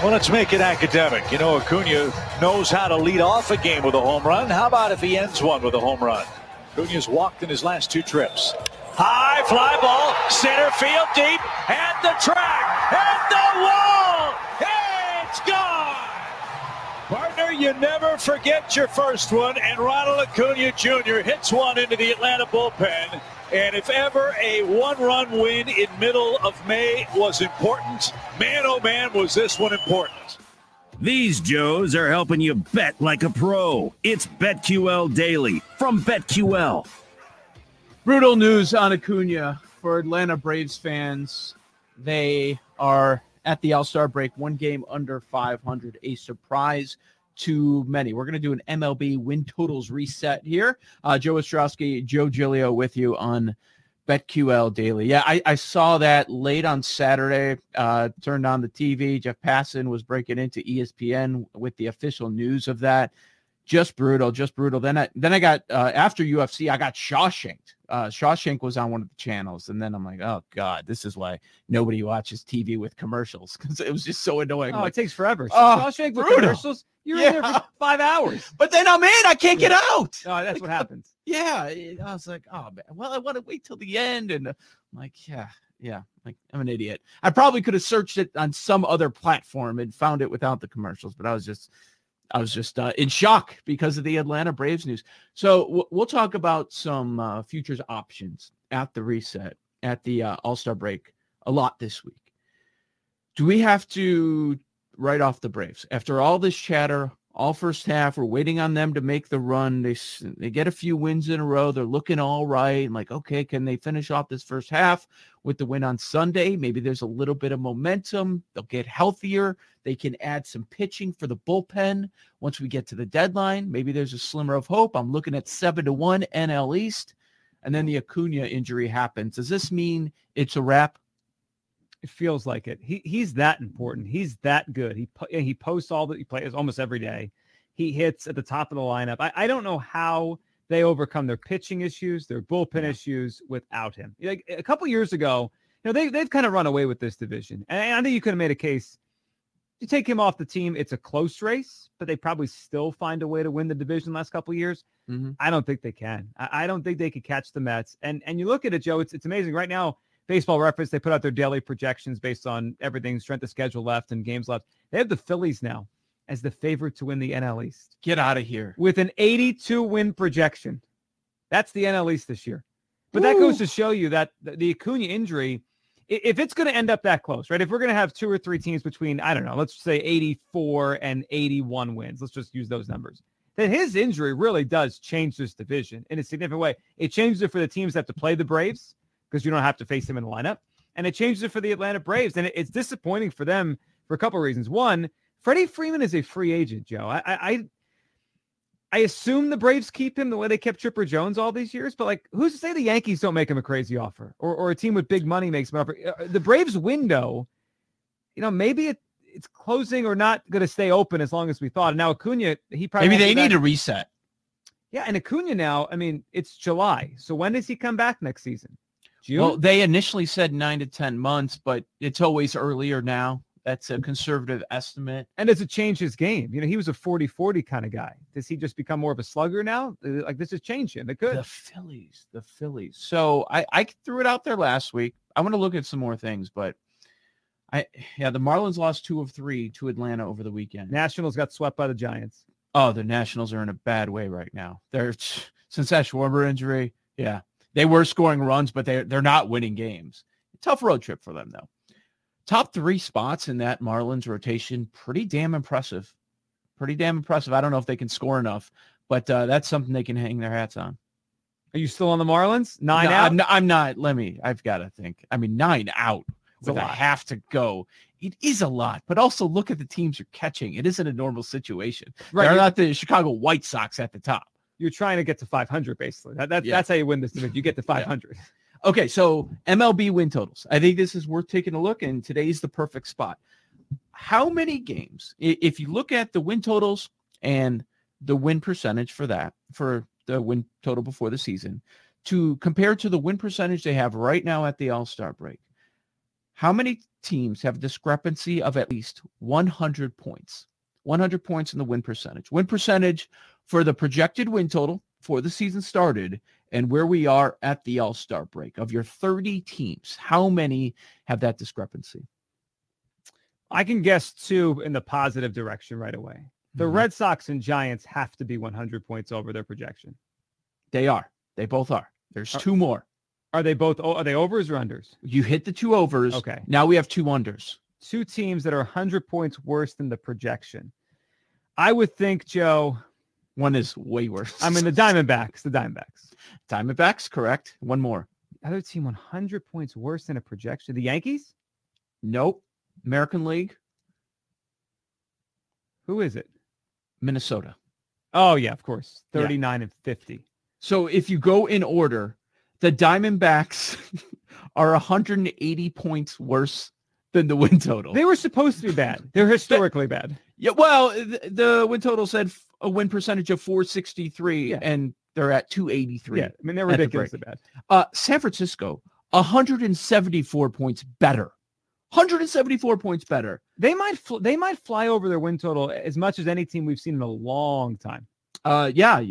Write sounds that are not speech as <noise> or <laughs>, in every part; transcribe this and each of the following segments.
Well, let's make it academic. You know, Acuna knows how to lead off a game with a home run. How about if he ends one with a home run? Acuna's walked in his last two trips. High fly ball, center field deep, and the track, and the wall. It's gone. Partner, you never forget your first one, and Ronald Acuna Jr. hits one into the Atlanta bullpen. And if ever a one-run win in middle of May was important, man oh man was this one important. These Joes are helping you bet like a pro. It's BetQL Daily from BetQL. Brutal news on Acuna for Atlanta Braves fans. They are at the All Star break, one game under 500, a surprise to many. We're going to do an MLB win totals reset here. Uh, Joe Ostrowski, Joe Giglio with you on BetQL Daily. Yeah, I, I saw that late on Saturday. Uh, turned on the TV. Jeff Passan was breaking into ESPN with the official news of that just brutal, just brutal. Then I then I got uh, after UFC, I got Shawshanked. Uh, Shawshank was on one of the channels, and then I'm like, oh god, this is why nobody watches TV with commercials <laughs> because it was just so annoying. Oh, like, it takes forever. Oh, Shawshank with commercials. You're in there for <laughs> five hours. but then I'm in. I can't get out. No, that's what <laughs> happens. Yeah, I was like, oh man, well, I want to wait till the end, and uh, I'm like, yeah, yeah, like I'm an idiot. I probably could have searched it on some other platform and found it without the commercials, but I was just, I was just uh, in shock because of the Atlanta Braves news. So w- we'll talk about some uh, futures options at the reset at the uh, All Star break a lot this week. Do we have to write off the Braves after all this chatter? All first half, we're waiting on them to make the run. They they get a few wins in a row. They're looking all right. Like, okay, can they finish off this first half with the win on Sunday? Maybe there's a little bit of momentum. They'll get healthier. They can add some pitching for the bullpen once we get to the deadline. Maybe there's a slimmer of hope. I'm looking at seven to one NL East, and then the Acuna injury happens. Does this mean it's a wrap? It feels like it. He he's that important. He's that good. He he posts all that he plays almost every day. He hits at the top of the lineup. I, I don't know how they overcome their pitching issues, their bullpen issues without him. Like a couple years ago, you know, they they've kind of run away with this division. And I think you could have made a case. You take him off the team, it's a close race, but they probably still find a way to win the division last couple of years. Mm-hmm. I don't think they can. I, I don't think they could catch the Mets. And and you look at it, Joe. It's it's amazing right now. Baseball Reference they put out their daily projections based on everything strength of schedule left and games left. They have the Phillies now as the favorite to win the NL East Get out of here. with an 82 win projection. That's the NL East this year. But that goes to show you that the, the Acuna injury, if it's going to end up that close, right? If we're going to have two or three teams between, I don't know, let's say 84 and 81 wins, let's just use those numbers. Then his injury really does change this division in a significant way. It changes it for the teams that have to play the Braves because you don't have to face him in the lineup. And it changes it for the Atlanta Braves. And it- it's disappointing for them for a couple of reasons. One, Freddie Freeman is a free agent, Joe. I, I, I assume the Braves keep him the way they kept Chipper Jones all these years, but like, who's to say the Yankees don't make him a crazy offer, or or a team with big money makes him an offer? Uh, The Braves window, you know, maybe it it's closing or not going to stay open as long as we thought. And now Acuna, he probably Maybe they need a reset. yeah, and Acuna now. I mean, it's July, so when does he come back next season? June. Well, they initially said nine to 10 months, but it's always earlier now. That's a conservative estimate. and does it change his game? You know, he was a 40-40 kind of guy. Does he just become more of a slugger now? Uh, Like this has changed him. It could. The Phillies, the Phillies. So I, I threw it out there last week. I want to look at some more things, but I, yeah, the Marlins lost two of three to Atlanta over the weekend. Nationals got swept by the Giants. Oh, the Nationals are in a bad way right now. They're <laughs> since that Schwarber injury, yeah, they were scoring runs, but they're they're not winning games. Tough road trip for them though. Top three spots in that Marlins rotation, pretty damn impressive. Pretty damn impressive. I don't know if they can score enough, but uh, that's something they can hang their hats on. Are you still on the Marlins? Nine No, out. I'm not, I'm not. Let me. I've got to think. I mean, nine out It's with a half to go. It is a lot, but also look at the teams you're catching. It isn't a normal situation. Right, They're not the Chicago White Sox at the top. You're trying to get to 500, basically. That, that- Yeah. That's how you win this division. You get to <laughs> 500. Okay, so MLB win totals. I think this is worth taking a look, and today's the perfect spot. How many games, if you look at the win totals and the win percentage for that, for the win total before the season, to compare to the win percentage they have right now at the All Star break, how many teams have a discrepancy of at least 100 points. 100 points in the win percentage. Win percentage for the projected win total for the season started and where we are at the All-Star break. Of your 30 teams, how many have that discrepancy? I can guess two in the positive direction right away. The Mhm. Red Sox and Giants have to be 100 points over their projection. They are. They both are. There's Are- two more. Are they both? Are they overs or unders? You hit the two overs. Okay. Now we have two unders. Two teams that are 100 points worse than the projection. I would think, Joe. One is way worse. I mean, the Diamondbacks. The Diamondbacks. Diamondbacks, correct. One more. Other team 100 points worse than a projection. The Yankees. Nope. American League, Who is it? Minnesota. Oh yeah, of course. Yeah. 39 and 50. So if you go in order, the Diamondbacks <laughs> are 180 points worse than the win total. They were supposed to be bad. They're <laughs> historically bad. yeah, well, the, the win total said a win percentage of 463, Yeah. and they're at 283. Yeah, I mean they're At the bad. Uh, San Francisco, 174 points better. 174 points better. They might fl- they might fly over their win total as much as any team we've seen in a long time. Uh, yeah,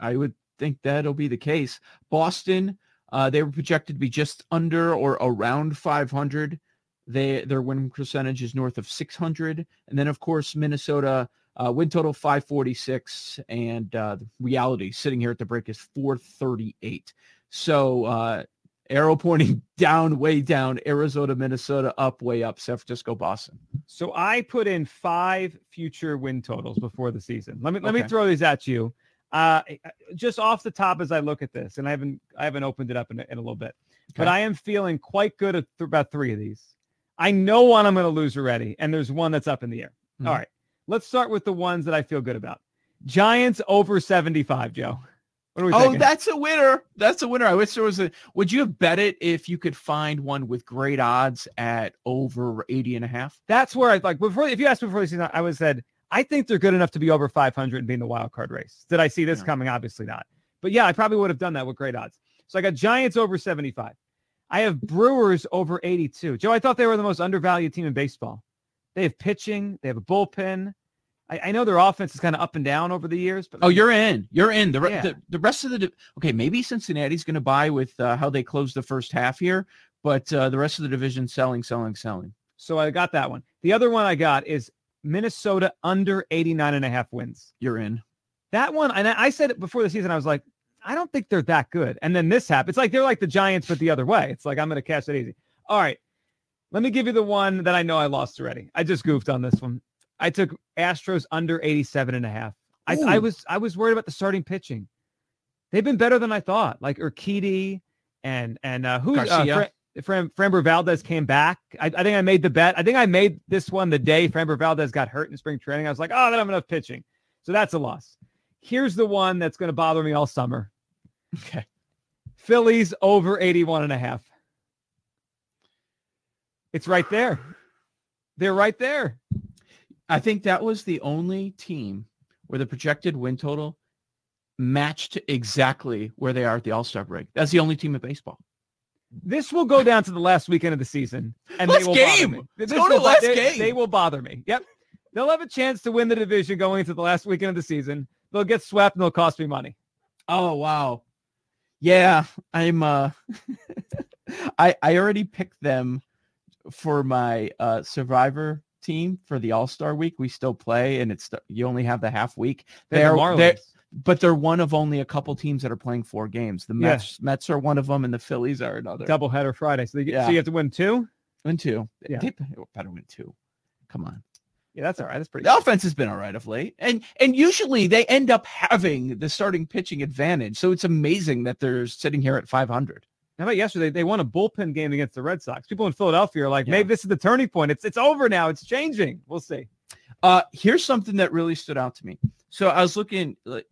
I would think that'll be the case. Boston, uh, they were projected to be just under or around 500. They their win percentage is north of 600, and then of course Minnesota uh, win total 546, and uh, the reality sitting here at the break is 438. So uh, arrow pointing <laughs> down, way down. Arizona, Minnesota up, way up. San Francisco, Boston. So I put in five future win totals before the season. Let me let me throw these at you. Uh, just off the top as I look at this, and I haven't I haven't opened it up in a, in a little bit, but I am feeling quite good at th- about three of these. I know one I'm going to lose already, and there's one that's up in the air. Mhm. All right, let's start with the ones that I feel good about. Giants over 75, Joe. What are we Oh, thinking? that's a winner. That's a winner. I wish there was a. Would you have bet it if you could find one with great odds at over 80 and a half? that's where I like before. If you asked me before the season, I would said I think they're good enough to be over 500 and be in the wild card race. Did I see this Yeah. coming? Obviously not. But yeah, I probably would have done that with great odds. So I got Giants over 75. I have Brewers over 82. Joe, I thought they were the most undervalued team in baseball. They have pitching. They have a bullpen. I, I know their offense is kind of up and down over the years, but Oh, you're in. You're in. The, re- Yeah. the, the rest of the. Okay, maybe Cincinnati's going to buy with uh, how they closed the first half here, but uh, the rest of the division selling, selling, selling. so I got that one. The other one I got is Minnesota under 89 and a half wins. You're in. That one, and I I said it before the season, I was like, I don't think they're that good. And then this happened. It's like they're like the Giants, but the other way. It's like I'm going to cash it easy. All right. Let me give you the one that I know I lost already. I just goofed on this one. I took Astros under 87 and a half. I, I was I was worried about the starting pitching. They've been better than I thought. Like Urquidy and and uh, who uh, Garcia. Fra- Fran, Framber Valdez came back. I, I think I made the bet. I think I made this one the day Framber Valdez got hurt in spring training. I was like, oh, they don't have enough pitching. So that's a loss. Here's the one that's going to bother me all summer. Okay. Phillies over 81 and a half. It's right there. They're right there. I think that was the only team where the projected win total matched exactly where they are at the All Star break. That's the only team in baseball. This will go down to the last weekend of the season, and Last they will game. bother me. This go to last they, game. They will bother me. Yep, they'll have a chance to win the division going into the last weekend of the season. They'll get swept and they'll cost me money. Oh wow. Yeah, I'm uh <laughs> I I already picked them for my uh survivor team for the All-Star week. We still play and it's you only have the half week. They're the They're- they're- But they're one of only a couple teams that are playing four games. The Yeah. Mets Mets are one of them and the Phillies are another. Doubleheader Friday, so, get, so you have to win two. Win two. Yeah. They better win two. Come on. Yeah, that's all right. That's pretty. The offense has been all right of late. And and usually they end up having the starting pitching advantage. So it's amazing that they're sitting here at 500. How about yesterday? They won a bullpen game against the Red Sox. People in Philadelphia are like, Yeah. maybe this is the turning point. It's it's over now. It's changing. We'll see. Uh, here's something that really stood out to me. So I was looking, like,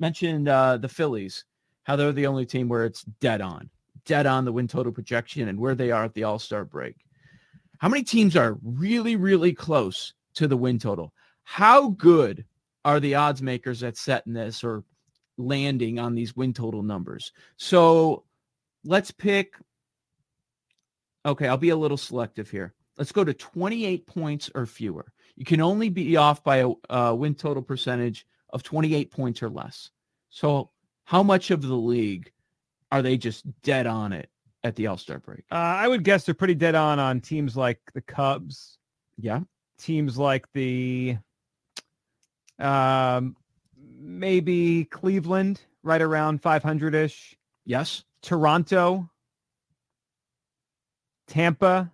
mentioned uh, the Phillies, how they're the only team where it's dead on, dead on the win total projection and where they are at the All Star break. How many teams are really, really close to the win total? How good are the odds makers at setting this or landing on these win total numbers? So let's pick. Okay, I'll be a little selective here. Let's go to 28 points or fewer. You can only be off by a uh, win total percentage of 28 points or less. So, how much of the league are they just dead on it at the All Star break? Uh, I would guess they're pretty dead on on teams like the Cubs, Yeah. teams like the um, maybe Cleveland, right around 500 ish. Yes. Toronto, Tampa.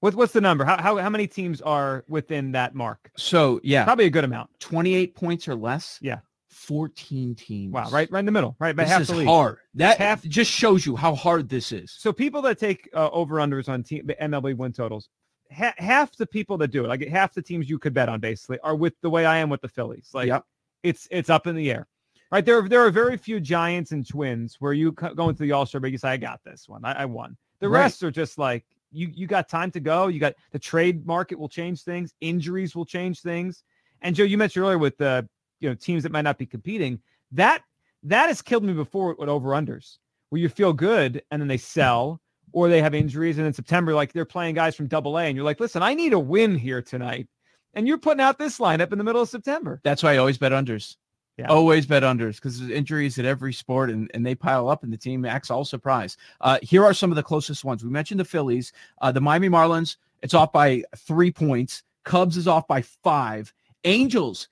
What's what's the number? How, how how many teams are within that mark? So, yeah, Probably a good amount. 28 points or less. Yeah. 14 teams. Wow, right right in the middle, right by This half is the league. hard. That Half- just shows you how hard this is. So people that take uh, over unders on team the MLB win totals, ha- half the people that do it, like half the teams you could bet on, basically, are with the way I am with the Phillies. Like Yep. it's it's up in the air, right? There are, there are very few Giants and Twins where you go into the All Star break, you say, I got this one, I, I won. The Right. rest are just like you you got time to go. You got the trade market will change things, injuries will change things. And Joe, you mentioned earlier with the you know teams that might not be competing. That that has killed me before with over unders, where you feel good and then they sell or they have injuries, and in September, like they're playing guys from Double A, and you're like, listen, I need a win here tonight, and you're putting out this lineup in the middle of September. That's why I always bet unders. Yeah. Always bet unders because there's injuries at every sport and, and they pile up and the team acts all surprised. Uh, here are some of the closest ones. We mentioned the Phillies, uh, the Miami Marlins, it's off by three points. Cubs is off by five. Angels,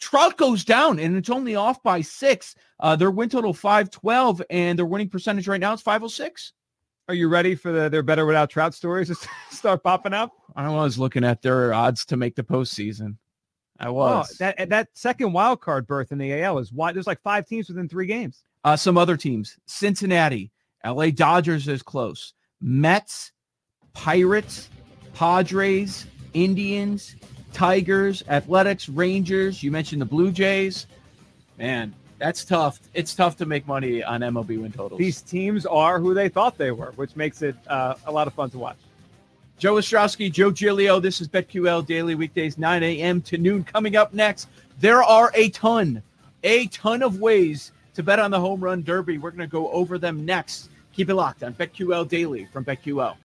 Trout goes down and it's only off by six. Uh, their win total 512 and their winning percentage right now is 506. Are you ready for the they're better without Trout stories to <laughs> start popping up? I was looking at their odds to make the postseason. I Oh, was. that that second wild card berth in the AL is why there's like five teams within three games. Uh, some other teams: Cincinnati, LA Dodgers is close. Mets, Pirates, Padres, Indians, Tigers, Athletics, Rangers. You mentioned the Blue Jays. Man, that's tough. It's tough to make money on MLB win totals. These teams are who they thought they were, which makes it uh, a lot of fun to watch. Joe Ostrowski, Joe Giglio. This is BetQL Daily Weekdays, 9 a.m. to noon. Coming up next, there are a ton, a ton of ways to bet on the home run derby. We're going to go over them next. Keep it locked on BetQL Daily from BetQL.